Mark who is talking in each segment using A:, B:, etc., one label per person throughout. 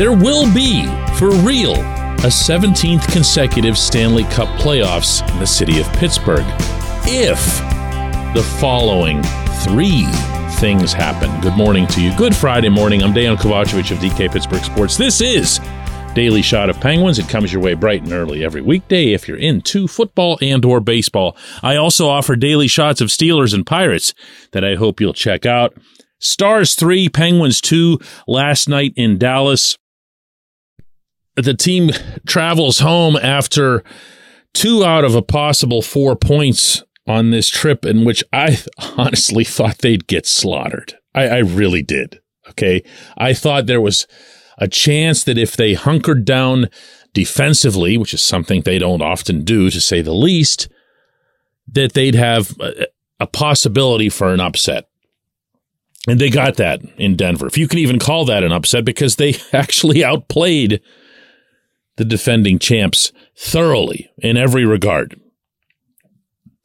A: There will be, for real, a 17th consecutive Stanley Cup playoffs in the city of Pittsburgh if the following three things happen. Good morning to you. Good Friday morning. I'm Dejan Kovacevic of DK Pittsburgh Sports. This is Daily Shot of Penguins. It comes your way bright and early every weekday if you're into football and or baseball. I also offer daily shots of Steelers and Pirates that I hope you'll check out. Stars 3, Penguins 2 last night in Dallas. The team travels home after two out of a possible four points on this trip in which I honestly thought they'd get slaughtered. I, I really did. Okay. I thought there was a chance that if they hunkered down defensively, which is something they don't often do to say the least, that they'd have a, a possibility for an upset. And they got that in Denver. If you can even call that an upset because they actually outplayed the defending champs thoroughly in every regard.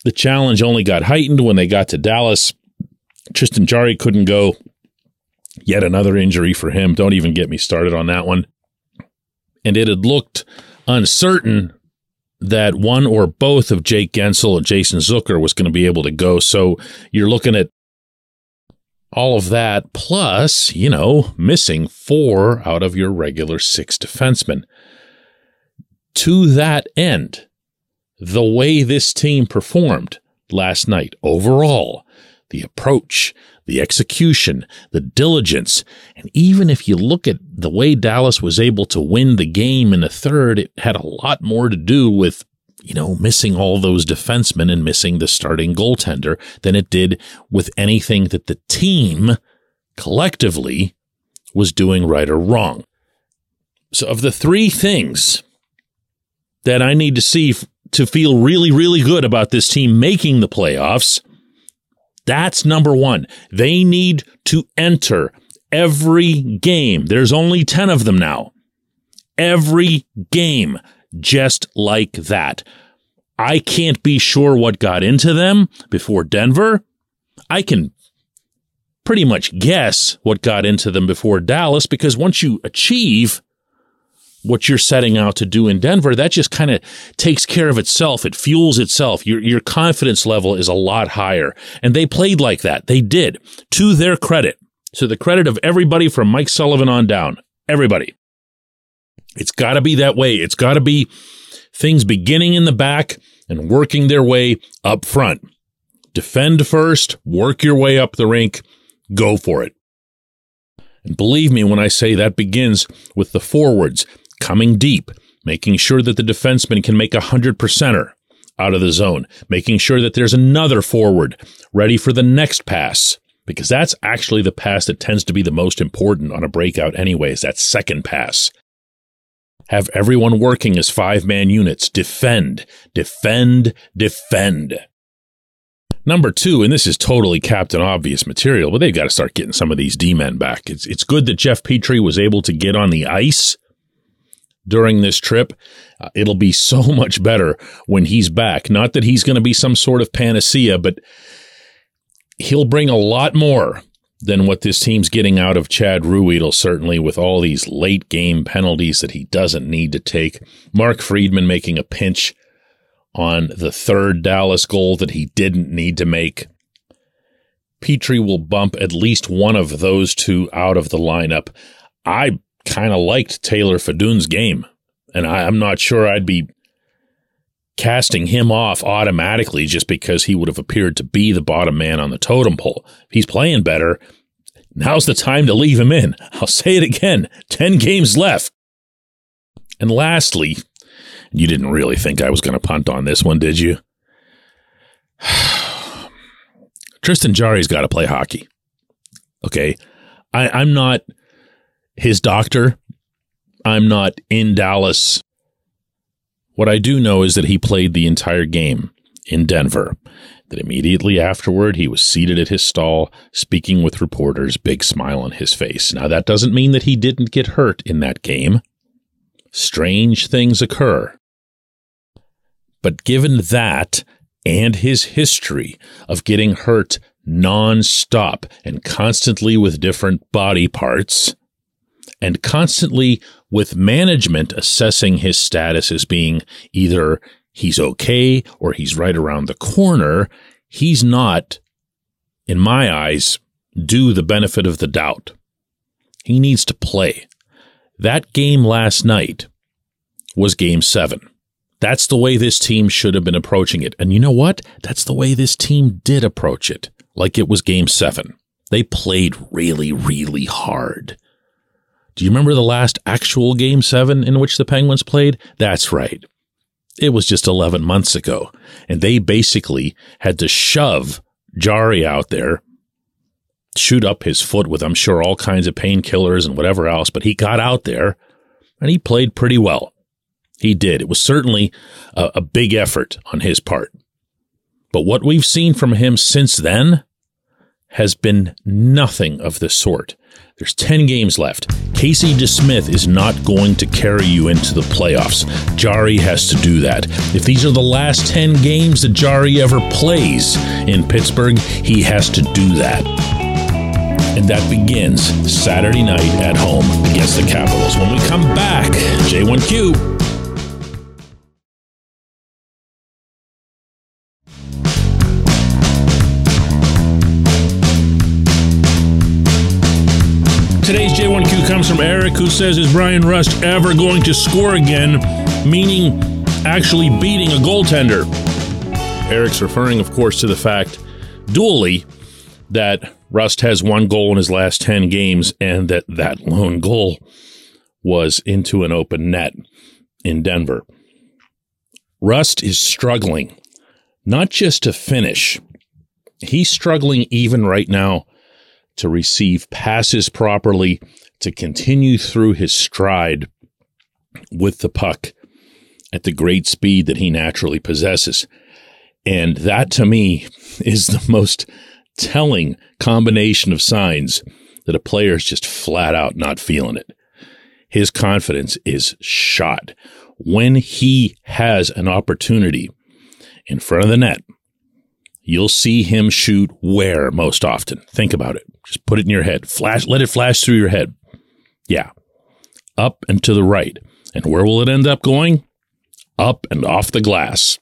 A: The challenge only got heightened when they got to Dallas. Tristan Jarry couldn't go. Yet another injury for him. Don't even get me started on that one. And it had looked uncertain that one or both of Jake Guentzel and Jason Zucker was going to be able to go. So you're looking at all of that, plus, you know, missing four out of your regular six defensemen. To that end, the way this team performed last night overall, the approach, the execution, the diligence. And even if you look at the way Dallas was able to win the game in the third, it had a lot more to do with, you know, missing all those defensemen and missing the starting goaltender than it did with anything that the team collectively was doing right or wrong. So, of the three things that I need to see to feel really, really good about this team making the playoffs, that's number one. They need to enter every game. There's only 10 of them now. Every game, just like that. I can't be sure what got into them before Denver. I can pretty much guess what got into them before Dallas because once you achieve what you're setting out to do in Denver, that just kind of takes care of itself. It fuels itself. Your, your confidence level is a lot higher. And they played like that. They did to their credit, to the credit of everybody from Mike Sullivan on down. Everybody. It's got to be that way. It's got to be things beginning in the back and working their way up front. Defend first, work your way up the rink, go for it. And believe me when I say that begins with the forwards coming deep, making sure that the defenseman can make a hundred percenter out of the zone, making sure that there's another forward ready for the next pass, because that's actually the pass that tends to be the most important on a breakout anyways, that second pass. Have everyone working as five man units. Defend, defend, defend. Number two, and this is totally Captain Obvious material, but they've got to start getting some of these D men back. It's, it's good that Jeff Petry was able to get on the ice during this trip. Uh, it'll be so much better when he's back. Not that he's going to be some sort of panacea, but he'll bring a lot more than what this team's getting out of Chad Ruhwedel, certainly with all these late game penalties that he doesn't need to take. Mark Friedman making a pinch on the third Dallas goal that he didn't need to make. Petry will bump at least one of those two out of the lineup. I kind of liked Taylor Fedun's game. And I, I'm not sure I'd be casting him off automatically just because he would have appeared to be the bottom man on the totem pole. He's playing better, now's the time to leave him in. I'll say it again 10 games left. And lastly, you didn't really think I was going to punt on this one, did you? Tristan Jarry's got to play hockey. Okay. I, I'm not his doctor. I'm not in Dallas. What I do know is that he played the entire game in Denver. That immediately afterward, he was seated at his stall, speaking with reporters, big smile on his face. Now, that doesn't mean that he didn't get hurt in that game. Strange things occur. But given that and his history of getting hurt nonstop and constantly with different body parts, and constantly with management assessing his status as being either he's okay or he's right around the corner, he's not, in my eyes, due the benefit of the doubt. He needs to play. That game last night was game seven. That's the way this team should have been approaching it. And you know what? That's the way this team did approach it, like it was game seven. They played really, really hard. Do you remember the last actual game seven in which the Penguins played? That's right. It was just 11 months ago. And they basically had to shove Jarry out there, shoot up his foot with, I'm sure, all kinds of painkillers and whatever else. But he got out there and he played pretty well. He did. It was certainly a, a big effort on his part. But what we've seen from him since then has been nothing of the sort. There's 10 games left. Casey DeSmith is not going to carry you into the playoffs. Jarry has to do that. If these are the last 10 games that Jarry ever plays in Pittsburgh, he has to do that. And that begins Saturday night at home against the Capitals. When we come back, J1Q. J1Q comes from Eric, who says, Is Bryan Rust ever going to score again? Meaning actually beating a goaltender. Eric's referring, of course, to the fact dually that Rust has one goal in his last 10 games and that that lone goal was into an open net in Denver. Rust is struggling, not just to finish, he's struggling even right now to receive passes properly, to continue through his stride with the puck at the great speed that he naturally possesses. And that to me is the most telling combination of signs that a player is just flat out not feeling it. His confidence is shot. When he has an opportunity in front of the net, you'll see him shoot where most often. Think about it. Just put it in your head. Flash, let it flash through your head. Yeah. Up and to the right. And where will it end up going? Up and off the glass.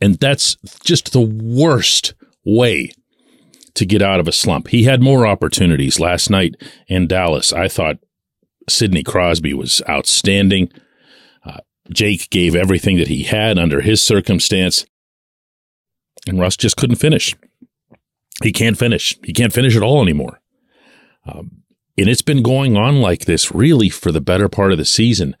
A: And that's just the worst way to get out of a slump. He had more opportunities last night in Dallas. I thought Sidney Crosby was outstanding. Uh, Jake gave everything that he had under his circumstance and Rust just couldn't finish. He can't finish. He can't finish at all anymore. Um, and it's been going on like this really for the better part of the season.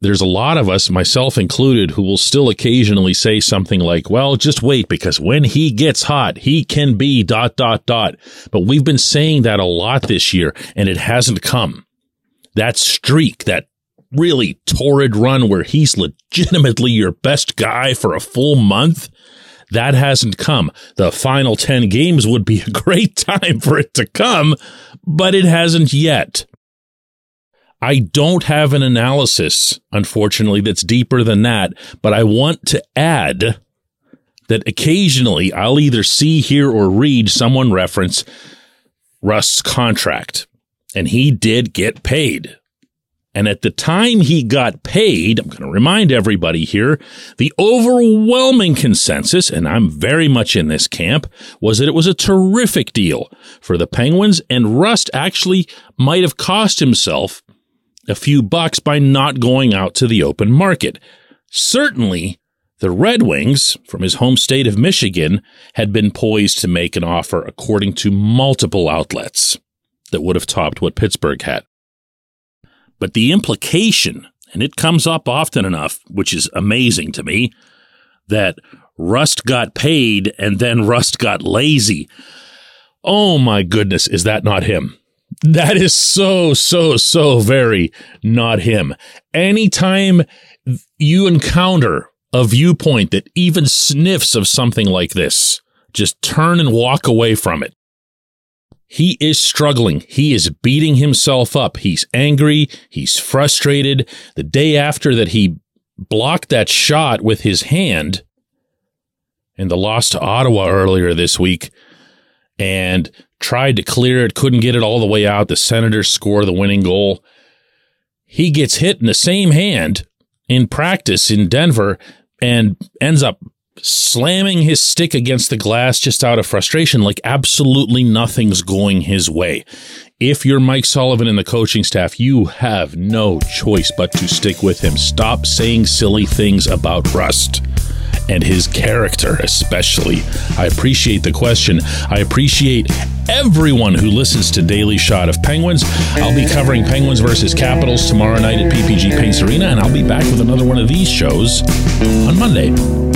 A: There's a lot of us, myself included, who will still occasionally say something like, well, just wait because when he gets hot, he can be dot, dot, dot. But we've been saying that a lot this year and it hasn't come. That streak, that really torrid run where he's legitimately your best guy for a full month that hasn't come. The final 10 games would be a great time for it to come, but it hasn't yet. I don't have an analysis, unfortunately, that's deeper than that, but I want to add that occasionally I'll either see, hear, or read someone reference Rust's contract. And he did get paid. And at the time he got paid, I'm going to remind everybody here, the overwhelming consensus, and I'm very much in this camp, was that it was a terrific deal for the Penguins, and Rust actually might have cost himself a few bucks by not going out to the open market. Certainly, the Red Wings, from his home state of Michigan, had been poised to make an offer according to multiple outlets that would have topped what Pittsburgh had. But the implication, and it comes up often enough, which is amazing to me, that Rust got paid and then Rust got lazy. Oh my goodness, is that not him? That is so, so, so very not him. Anytime you encounter a viewpoint that even sniffs of something like this, just turn and walk away from it. He is struggling. He is beating himself up. He's angry. He's frustrated. The day after that he blocked that shot with his hand in the loss to Ottawa earlier this week and tried to clear it, couldn't get it all the way out. The Senators score the winning goal. He gets hit in the same hand in practice in Denver and ends up slamming his stick against the glass just out of frustration, like absolutely nothing's going his way. If you're Mike Sullivan and the coaching staff, you have no choice but to stick with him. Stop saying silly things about Rust and his character, especially. I appreciate the question. I appreciate everyone who listens to Daily Shot of Penguins. I'll be covering Penguins versus Capitals tomorrow night at PPG Paints Arena, and I'll be back with another one of these shows on Monday.